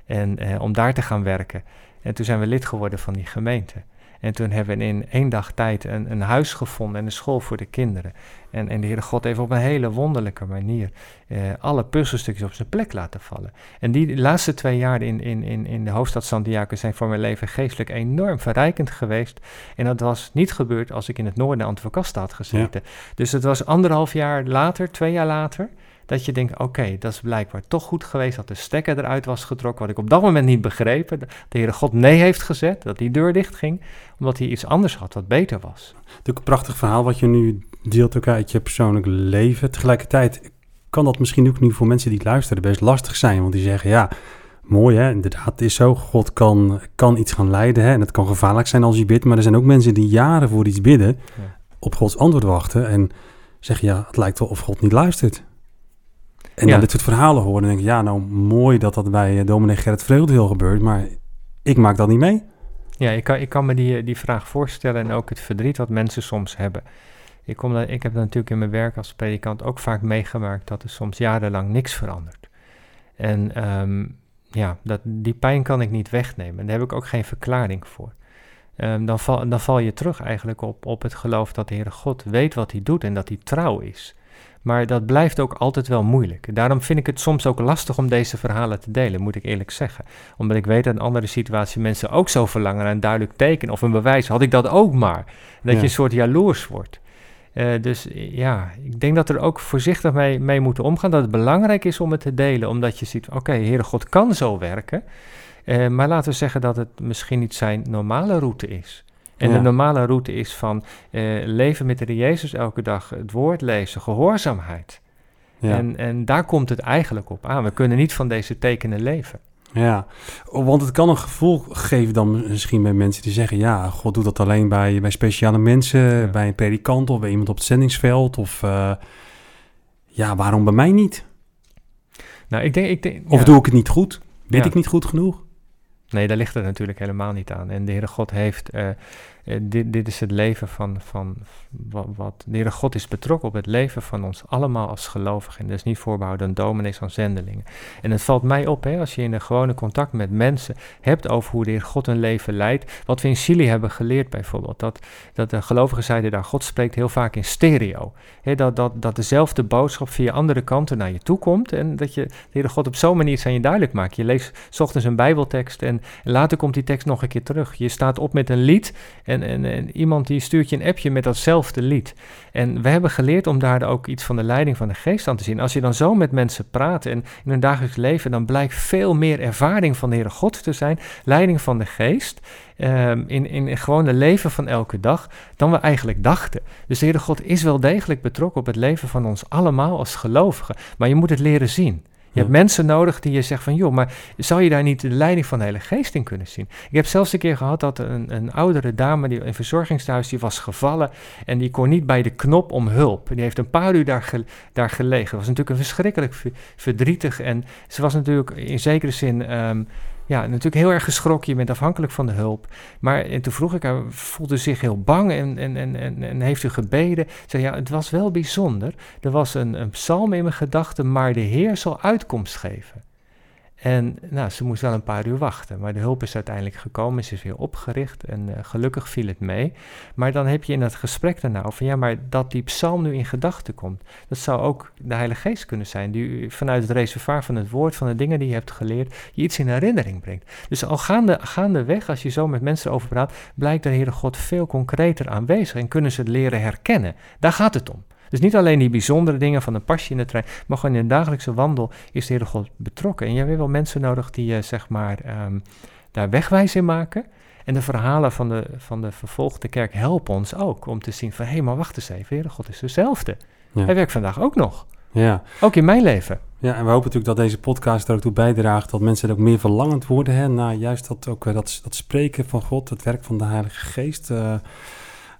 en eh, om daar te gaan werken. En toen zijn we lid geworden van die gemeente. En toen hebben we in één dag tijd een, een huis gevonden en een school voor de kinderen. En, en de Heere God heeft op een hele wonderlijke manier eh, alle puzzelstukjes op zijn plek laten vallen. En die laatste twee jaar in, in, in, in de hoofdstad Santiago zijn voor mijn leven geestelijk enorm verrijkend geweest. En dat was niet gebeurd als ik in het noorden Antwerpen had gezeten. Ja. Dus het was anderhalf jaar later, twee jaar later dat je denkt, oké, okay, dat is blijkbaar toch goed geweest dat de stekker eruit was getrokken, wat ik op dat moment niet begrepen. De Heere God nee heeft gezet, dat die deur dicht ging, omdat hij iets anders had wat beter was. Natuurlijk een prachtig verhaal wat je nu deelt ook uit je persoonlijk leven. Tegelijkertijd kan dat misschien ook nu voor mensen die luisteren best lastig zijn, want die zeggen, ja, mooi hè, inderdaad, het is zo, God kan, kan iets gaan leiden hè, en het kan gevaarlijk zijn als je bidt, maar er zijn ook mensen die jaren voor iets bidden, ja. op Gods antwoord wachten en zeggen, ja, het lijkt wel of God niet luistert. En ja. dan dit soort verhalen horen en denk ik, ja, nou mooi dat dat bij dominee Gerrit Vreugdeheel gebeurt, maar ik maak dat niet mee. Ja, ik kan, ik kan me die, die vraag voorstellen en ook het verdriet wat mensen soms hebben. Ik, kom ik heb natuurlijk in mijn werk als predikant ook vaak meegemaakt dat er soms jarenlang niks verandert. En um, ja, dat, die pijn kan ik niet wegnemen. En daar heb ik ook geen verklaring voor. Um, dan, val, dan val je terug eigenlijk op, op het geloof dat de Heere God weet wat hij doet en dat hij trouw is. Maar dat blijft ook altijd wel moeilijk. Daarom vind ik het soms ook lastig om deze verhalen te delen, moet ik eerlijk zeggen. Omdat ik weet dat in andere situaties mensen ook zo verlangen naar een duidelijk teken of een bewijs. Had ik dat ook maar. Dat ja. je een soort jaloers wordt. Uh, dus ja, ik denk dat er ook voorzichtig mee, mee moeten omgaan. Dat het belangrijk is om het te delen, omdat je ziet, oké, okay, Heere God kan zo werken. Uh, maar laten we zeggen dat het misschien niet zijn normale route is. En ja. de normale route is van uh, leven met de Jezus elke dag, het woord lezen, gehoorzaamheid. Ja. En, en daar komt het eigenlijk op aan. We kunnen niet van deze tekenen leven. Ja, want het kan een gevoel geven dan misschien bij mensen die zeggen... ja, God doet dat alleen bij, bij speciale mensen, ja. bij een predikant of bij iemand op het zendingsveld. Of uh, ja, waarom bij mij niet? Nou, ik denk... Ik denk of doe ik het niet goed? Weet ik niet goed genoeg? Nee, daar ligt het natuurlijk helemaal niet aan. En de Heere God heeft uh, eh, dit, dit is het leven van, van wat, wat de Heere God is betrokken op het leven van ons allemaal als gelovigen. En dat is niet voorbehouden aan dominees, aan zendelingen. En het valt mij op, hè, als je in een gewone contact met mensen hebt over hoe de Heer God hun leven leidt. Wat we in Chili hebben geleerd bijvoorbeeld, dat, dat de gelovigen zeiden daar, God spreekt heel vaak in stereo. Hè, dat, dat, dat dezelfde boodschap via andere kanten naar je toe komt en dat je de Heere God op zo'n manier aan je duidelijk maakt. Je leest s ochtends een bijbeltekst en later komt die tekst nog een keer terug. Je staat op met een lied en, en, en, iemand die stuurt je een appje met datzelfde lied. En we hebben geleerd om daar ook iets van de leiding van de geest aan te zien. Als je dan zo met mensen praat en in hun dagelijks leven, dan blijkt veel meer ervaring van de Heere God te zijn, leiding van de geest, um, in, in gewoon het leven van elke dag, dan we eigenlijk dachten. Dus de Heere God is wel degelijk betrokken op het leven van ons allemaal als gelovigen, maar je moet het leren zien. Je hebt mensen nodig die je zegt van, joh, maar zou je daar niet de leiding van de hele geest in kunnen zien? Ik heb zelfs een keer gehad dat een, een oudere dame die in verzorgingstehuis, die was gevallen en die kon niet bij de knop om hulp. Die heeft een paar uur daar, daar gelegen. Dat was natuurlijk een verschrikkelijk verdrietig en ze was natuurlijk in zekere zin... Ehm, ja, natuurlijk heel erg geschrokken. Je bent afhankelijk van de hulp. Maar en toen vroeg ik haar, voelde zich heel bang en, en, en, en, heeft u gebeden? Zei ja, het was wel bijzonder. Er was een, een psalm in mijn gedachten, maar de Heer zal uitkomst geven. En nou, ze moest wel een paar uur wachten, maar de hulp is uiteindelijk gekomen, ze is weer opgericht en uh, gelukkig viel het mee. Maar dan heb je in het gesprek daarna over, ja, maar dat die psalm nu in gedachten komt, dat zou ook de Heilige Geest kunnen zijn, die vanuit het reservoir van het woord, van de dingen die je hebt geleerd, je iets in herinnering brengt. Dus al gaande, gaandeweg, als je zo met mensen over praat, blijkt de Heere God veel concreter aanwezig en kunnen ze het leren herkennen. Daar gaat het om. Dus niet alleen die bijzondere dingen van een pasje in de trein, maar gewoon in de dagelijkse wandel is de Heer God betrokken. En je hebt wel mensen nodig die je, zeg maar, um, daar wegwijs in maken. En de verhalen van de, van de vervolgde kerk helpen ons ook om te zien van, hé, hey, maar wacht eens even, Heer God is dezelfde. Hij werkt vandaag ook nog. Ja. Ook in mijn leven. Ja, en we hopen natuurlijk dat deze podcast er ook toe bijdraagt dat mensen er ook meer verlangend worden hè, naar juist dat, ook, dat, dat spreken van God, het werk van de Heilige Geest. Uh,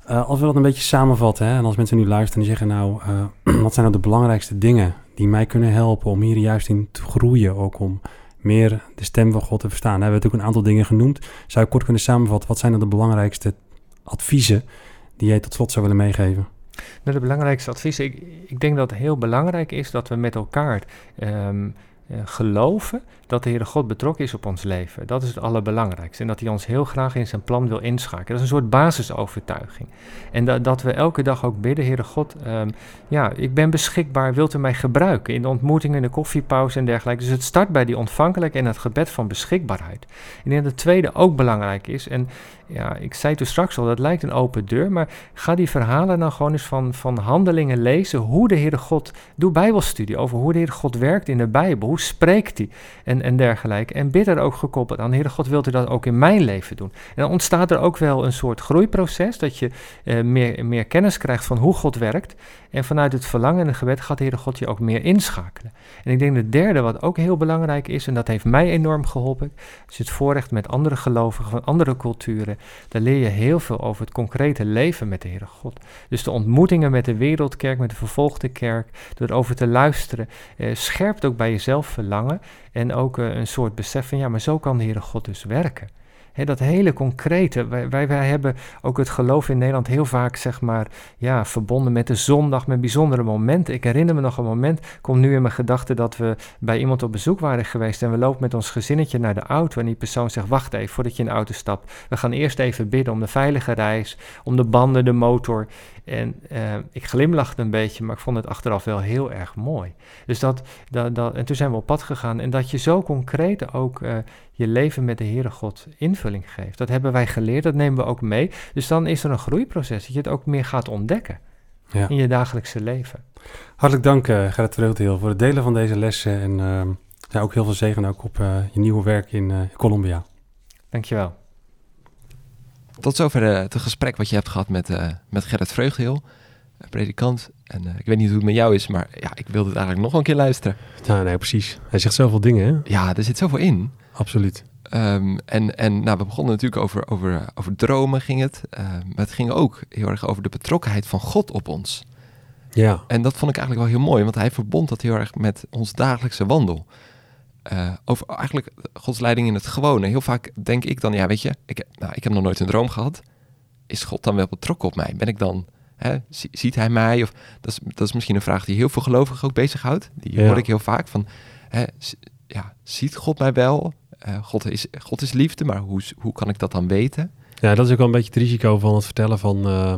uh, als we dat een beetje samenvatten, hè, en als mensen nu luisteren en zeggen, nou, uh, wat zijn nou de belangrijkste dingen die mij kunnen helpen om hier juist in te groeien, ook om meer de stem van God te verstaan. We hebben natuurlijk een aantal dingen genoemd. Zou je kort kunnen samenvatten, wat zijn dan de belangrijkste adviezen die jij tot slot zou willen meegeven? Nou, de belangrijkste adviezen, ik, ik, denk dat het heel belangrijk is dat we met elkaar uh, geloven dat de Heere God betrokken is op ons leven. Dat is het allerbelangrijkste. En dat hij ons heel graag in zijn plan wil inschakelen. Dat is een soort basisovertuiging. En dat, we elke dag ook bidden, Heere God, um, ja, ik ben beschikbaar, wilt u mij gebruiken in de ontmoetingen, in de koffiepauze en dergelijke. Dus het start bij die ontvankelijkheid en het gebed van beschikbaarheid. En in het tweede ook belangrijk is, en ja, ik zei toen straks al, dat lijkt een open deur, maar ga die verhalen nou gewoon eens van, van handelingen lezen, hoe de Heere God, doe bijbelstudie over hoe de Heere God werkt in de Bijbel, spreekt hij en, en dergelijke. En bid er ook gekoppeld aan, Heere God, wilt u dat ook in mijn leven doen? En dan ontstaat er ook wel een soort groeiproces, dat je uh, meer, meer kennis krijgt van hoe God werkt. En vanuit het verlangen en gebed gaat de Heere God je ook meer inschakelen. En ik denk de derde, wat ook heel belangrijk is, en dat heeft mij enorm geholpen, je het voorrecht met andere gelovigen van andere culturen, dan leer je heel veel over het concrete leven met de Heere God. Dus de ontmoetingen met de wereldkerk, met de vervolgde kerk, door erover te luisteren, eh, scherpt ook bij jezelf verlangen en ook eh, een soort besef van, ja, maar zo kan de Heere God dus werken dat hele concrete. Wij, wij, hebben ook het geloof in Nederland heel vaak, zeg maar, ja, verbonden met de zondag, met bijzondere momenten. Ik herinner me nog een moment, komt nu in mijn gedachten dat we bij iemand op bezoek waren geweest en we lopen met ons gezinnetje naar de auto en die persoon zegt, wacht even voordat je in de auto stapt. We gaan eerst even bidden om de veilige reis, om de banden, de motor. En uh, ik glimlachte een beetje, maar ik vond het achteraf wel heel erg mooi. Dus dat, dat, dat, en toen zijn we op pad gegaan en dat je zo concreet ook uh, je leven met de Heere God invulling geeft. Dat hebben wij geleerd, dat nemen we ook mee. Dus dan is er een groeiproces, dat je het ook meer gaat ontdekken ja. in je dagelijkse leven. Hartelijk dank uh, Gerrit Vreugdeheel voor het delen van deze lessen en uh, ja, ook heel veel zegen ook op uh, je nieuwe werk in Colombia. Dankjewel. Tot zover het gesprek wat je hebt gehad met, met Gerrit Vreugdeheel predikant. En uh, ik weet niet hoe het met jou is, maar ja, ik wilde het eigenlijk nog een keer luisteren. Ja, nee, precies. Hij zegt zoveel dingen, hè? Ja, er zit zoveel in. Absoluut. Um, en en nou, we begonnen natuurlijk over, over, over dromen ging het. Uh, maar het ging ook heel erg over de betrokkenheid van God op ons. Ja. En dat vond ik eigenlijk wel heel mooi, want hij verbond dat heel erg met ons dagelijkse wandel. Uh, over eigenlijk Gods leiding in het gewone. Heel vaak denk ik dan, ja, weet je, ik, nou, ik heb nog nooit een droom gehad. is God dan wel betrokken op mij? Ben ik dan, hè, ziet hij mij? Of, dat, is, dat is misschien een vraag die heel veel gelovigen ook bezighoudt. Die hoor ik heel vaak van, hè, ja, ziet God mij wel? Uh, God, is, God is liefde, maar hoe, hoe kan ik dat dan weten? Ja, dat is ook wel een beetje het risico van het vertellen van uh,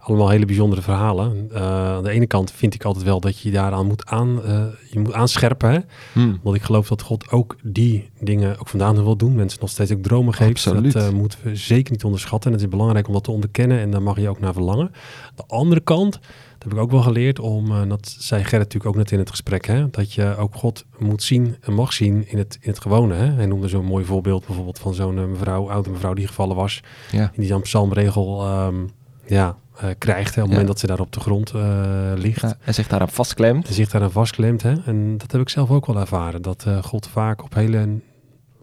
allemaal hele bijzondere verhalen. Uh, aan de ene kant vind ik altijd wel dat je daaraan moet, aan, uh, je moet aanscherpen. Hè? Hmm. Want ik geloof dat God ook die dingen ook vandaan wil doen. Mensen nog steeds ook dromen geeft. Absoluut. Dat moeten we zeker niet onderschatten. En het is belangrijk om dat te onderkennen en daar mag je ook naar verlangen. De andere kant dat heb ik ook wel geleerd om, dat zei Gerrit natuurlijk ook net in het gesprek, hè, dat je ook God moet zien en mag zien in het, in het gewone. Hè. Hij noemde zo'n mooi voorbeeld bijvoorbeeld van zo'n mevrouw, oude mevrouw die gevallen was. Ja. En die dan psalmregel um, ja, uh, krijgt hè, op het moment dat ze daar op de grond ligt. Ja, en zich daaraan vastklemt. En zich daaraan vastklemt. Hè. En dat heb ik zelf ook wel ervaren. Dat God vaak op hele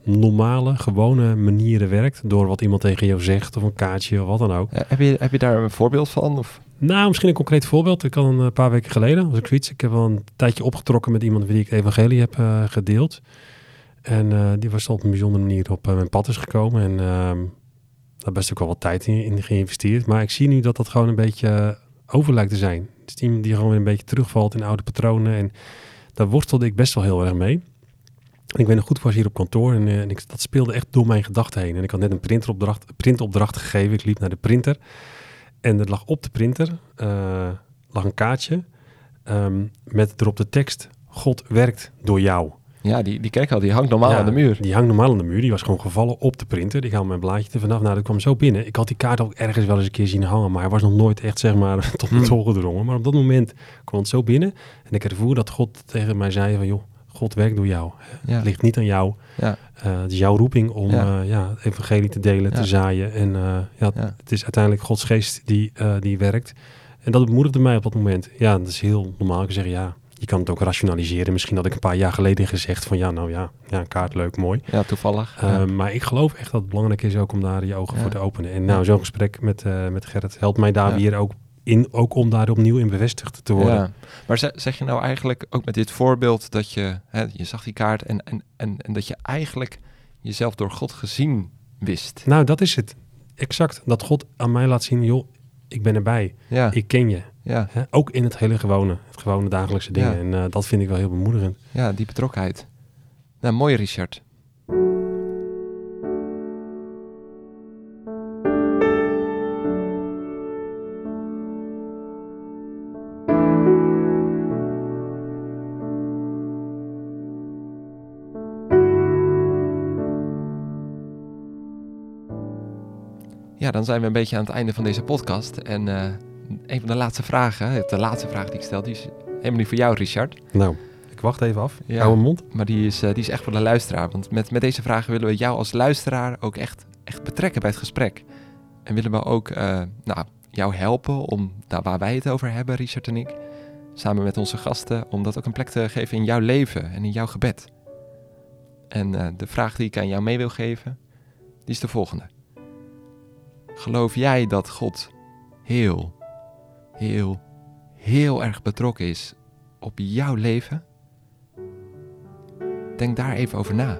normale, gewone manieren werkt. Door wat iemand tegen jou zegt of een kaartje of wat dan ook. heb, je, heb je daar een voorbeeld van? Of? Nou, misschien een concreet voorbeeld. Ik had een paar weken geleden, was ik zoiets. Ik heb wel een tijdje opgetrokken met iemand wie ik het evangelie heb uh, gedeeld. En uh, die was op een bijzondere manier op uh, mijn pad is gekomen. En ehm, daar best ook wel wat tijd in, in, geïnvesteerd. Maar ik zie nu dat dat gewoon een beetje over lijkt te zijn. Het iemand die gewoon weer een beetje terugvalt in oude patronen. En daar worstelde ik best wel heel erg mee. Ik ben nog goed was hier op kantoor en, en ik, dat speelde echt door mijn gedachten heen. En ik had net een printeropdracht, printopdracht gegeven. Ik liep naar de printer. En er lag op de printer uh, lag een kaartje um, met erop de tekst: God werkt door jou. Ja, die, die kijk al, die hangt normaal ja, aan de muur. Die hangt normaal aan de muur. Die was gewoon gevallen op de printer. Ik haal mijn blaadje er vanaf. Nou, dat kwam zo binnen. Ik had die kaart ook ergens wel eens een keer zien hangen, maar hij was nog nooit echt, zeg maar, tot me hmm. gedrongen. Maar op dat moment kwam het zo binnen. En ik ervoer dat God tegen mij zei van, joh, God werkt door jou. Ja. Het ligt niet aan jou. Ja. Uh, het is jouw roeping om ja. Uh, ja, het evangelie te delen, te zaaien. En uh, ja, het is uiteindelijk Gods geest die, die werkt. En dat bemoedigde mij op dat moment. Ja, dat is heel normaal. Ik zeg ja, je kan het ook rationaliseren. Misschien had ik een paar jaar geleden gezegd van ja, nou ja, ja kaart leuk, mooi. Ja, toevallig. Maar ik geloof echt dat het belangrijk is ook om daar je ogen voor te openen. En nou, zo'n gesprek met, met Gerrit helpt mij daar weer ook in, ook om daar opnieuw in bevestigd te worden. Ja. Maar zeg je nou eigenlijk ook met dit voorbeeld dat je, hè, je zag die kaart en, en, en, en dat je eigenlijk jezelf door God gezien wist? Nou, dat is het. Exact. Dat God aan mij laat zien, joh, ik ben erbij. Ja. Ik ken je. Ja. Hè? Ook in het hele gewone, het gewone dagelijkse dingen. Ja. En uh, dat vind ik wel heel bemoedigend. Ja, die betrokkenheid. Nou, mooi Richard. Ja, dan zijn we een beetje aan het einde van deze podcast. En uh, een van de laatste vragen, de laatste vraag die ik stel, die is helemaal niet voor jou, Richard. Nou, ik wacht even af. Ja, Hou mond. Maar die is, uh, die is echt voor de luisteraar. Want met, met deze vragen willen we jou als luisteraar ook echt, echt betrekken bij het gesprek. En willen we ook uh, nou, jou helpen om daar waar wij het over hebben, Richard en ik, samen met onze gasten, om dat ook een plek te geven in jouw leven en in jouw gebed. En de vraag die ik aan jou mee wil geven, die is de volgende. Geloof jij dat God heel, heel, heel erg betrokken is op jouw leven? Denk daar even over na.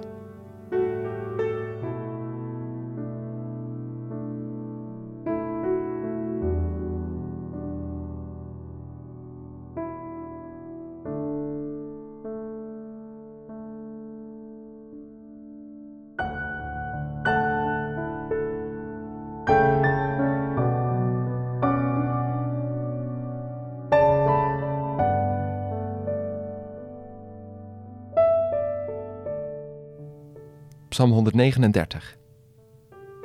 Psalm 139.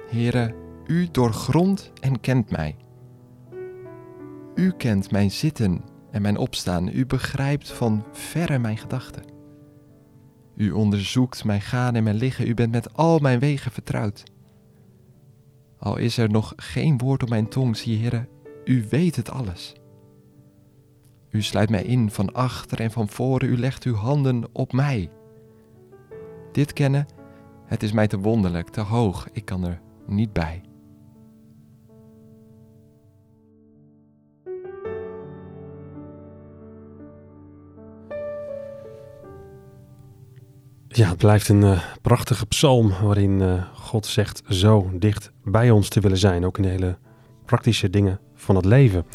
Heere, u doorgrondt en kent mij. U kent mijn zitten en mijn opstaan. U begrijpt van verre mijn gedachten. U onderzoekt mijn gaan en mijn liggen. U bent met al mijn wegen vertrouwd. Al is er nog geen woord op mijn tong, zie Heere, u weet het alles. U sluit mij in van achter en van voren. U legt uw handen op mij. Dit kennen het is mij te wonderlijk, te hoog, ik kan er niet bij. Ja, het blijft een uh, prachtige psalm waarin uh, God zegt zo dicht bij ons te willen zijn. Ook in de hele praktische dingen van het leven.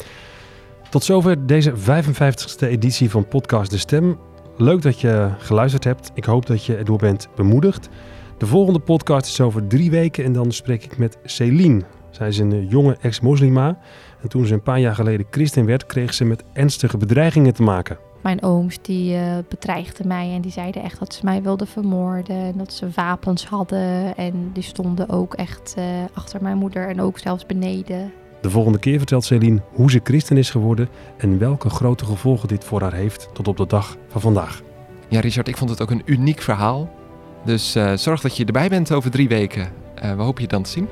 Tot zover deze 55ste editie van Podcast De Stem. Leuk dat je geluisterd hebt. Ik hoop dat je erdoor bent bemoedigd. De volgende podcast is over drie weken en dan spreek ik met Celine. Zij is een jonge ex-moslima. En toen ze een paar jaar geleden christen werd, kreeg ze met ernstige bedreigingen te maken. Mijn ooms die uh, bedreigden mij en die zeiden echt dat ze mij wilden vermoorden. En dat ze wapens hadden en die stonden ook echt uh, achter mijn moeder en ook zelfs beneden. De volgende keer vertelt Celine hoe ze christen is geworden en welke grote gevolgen dit voor haar heeft tot op de dag van vandaag. Ja, Richard, ik vond het ook een uniek verhaal. Dus uh, zorg dat je erbij bent over drie weken. we hopen je dan te zien.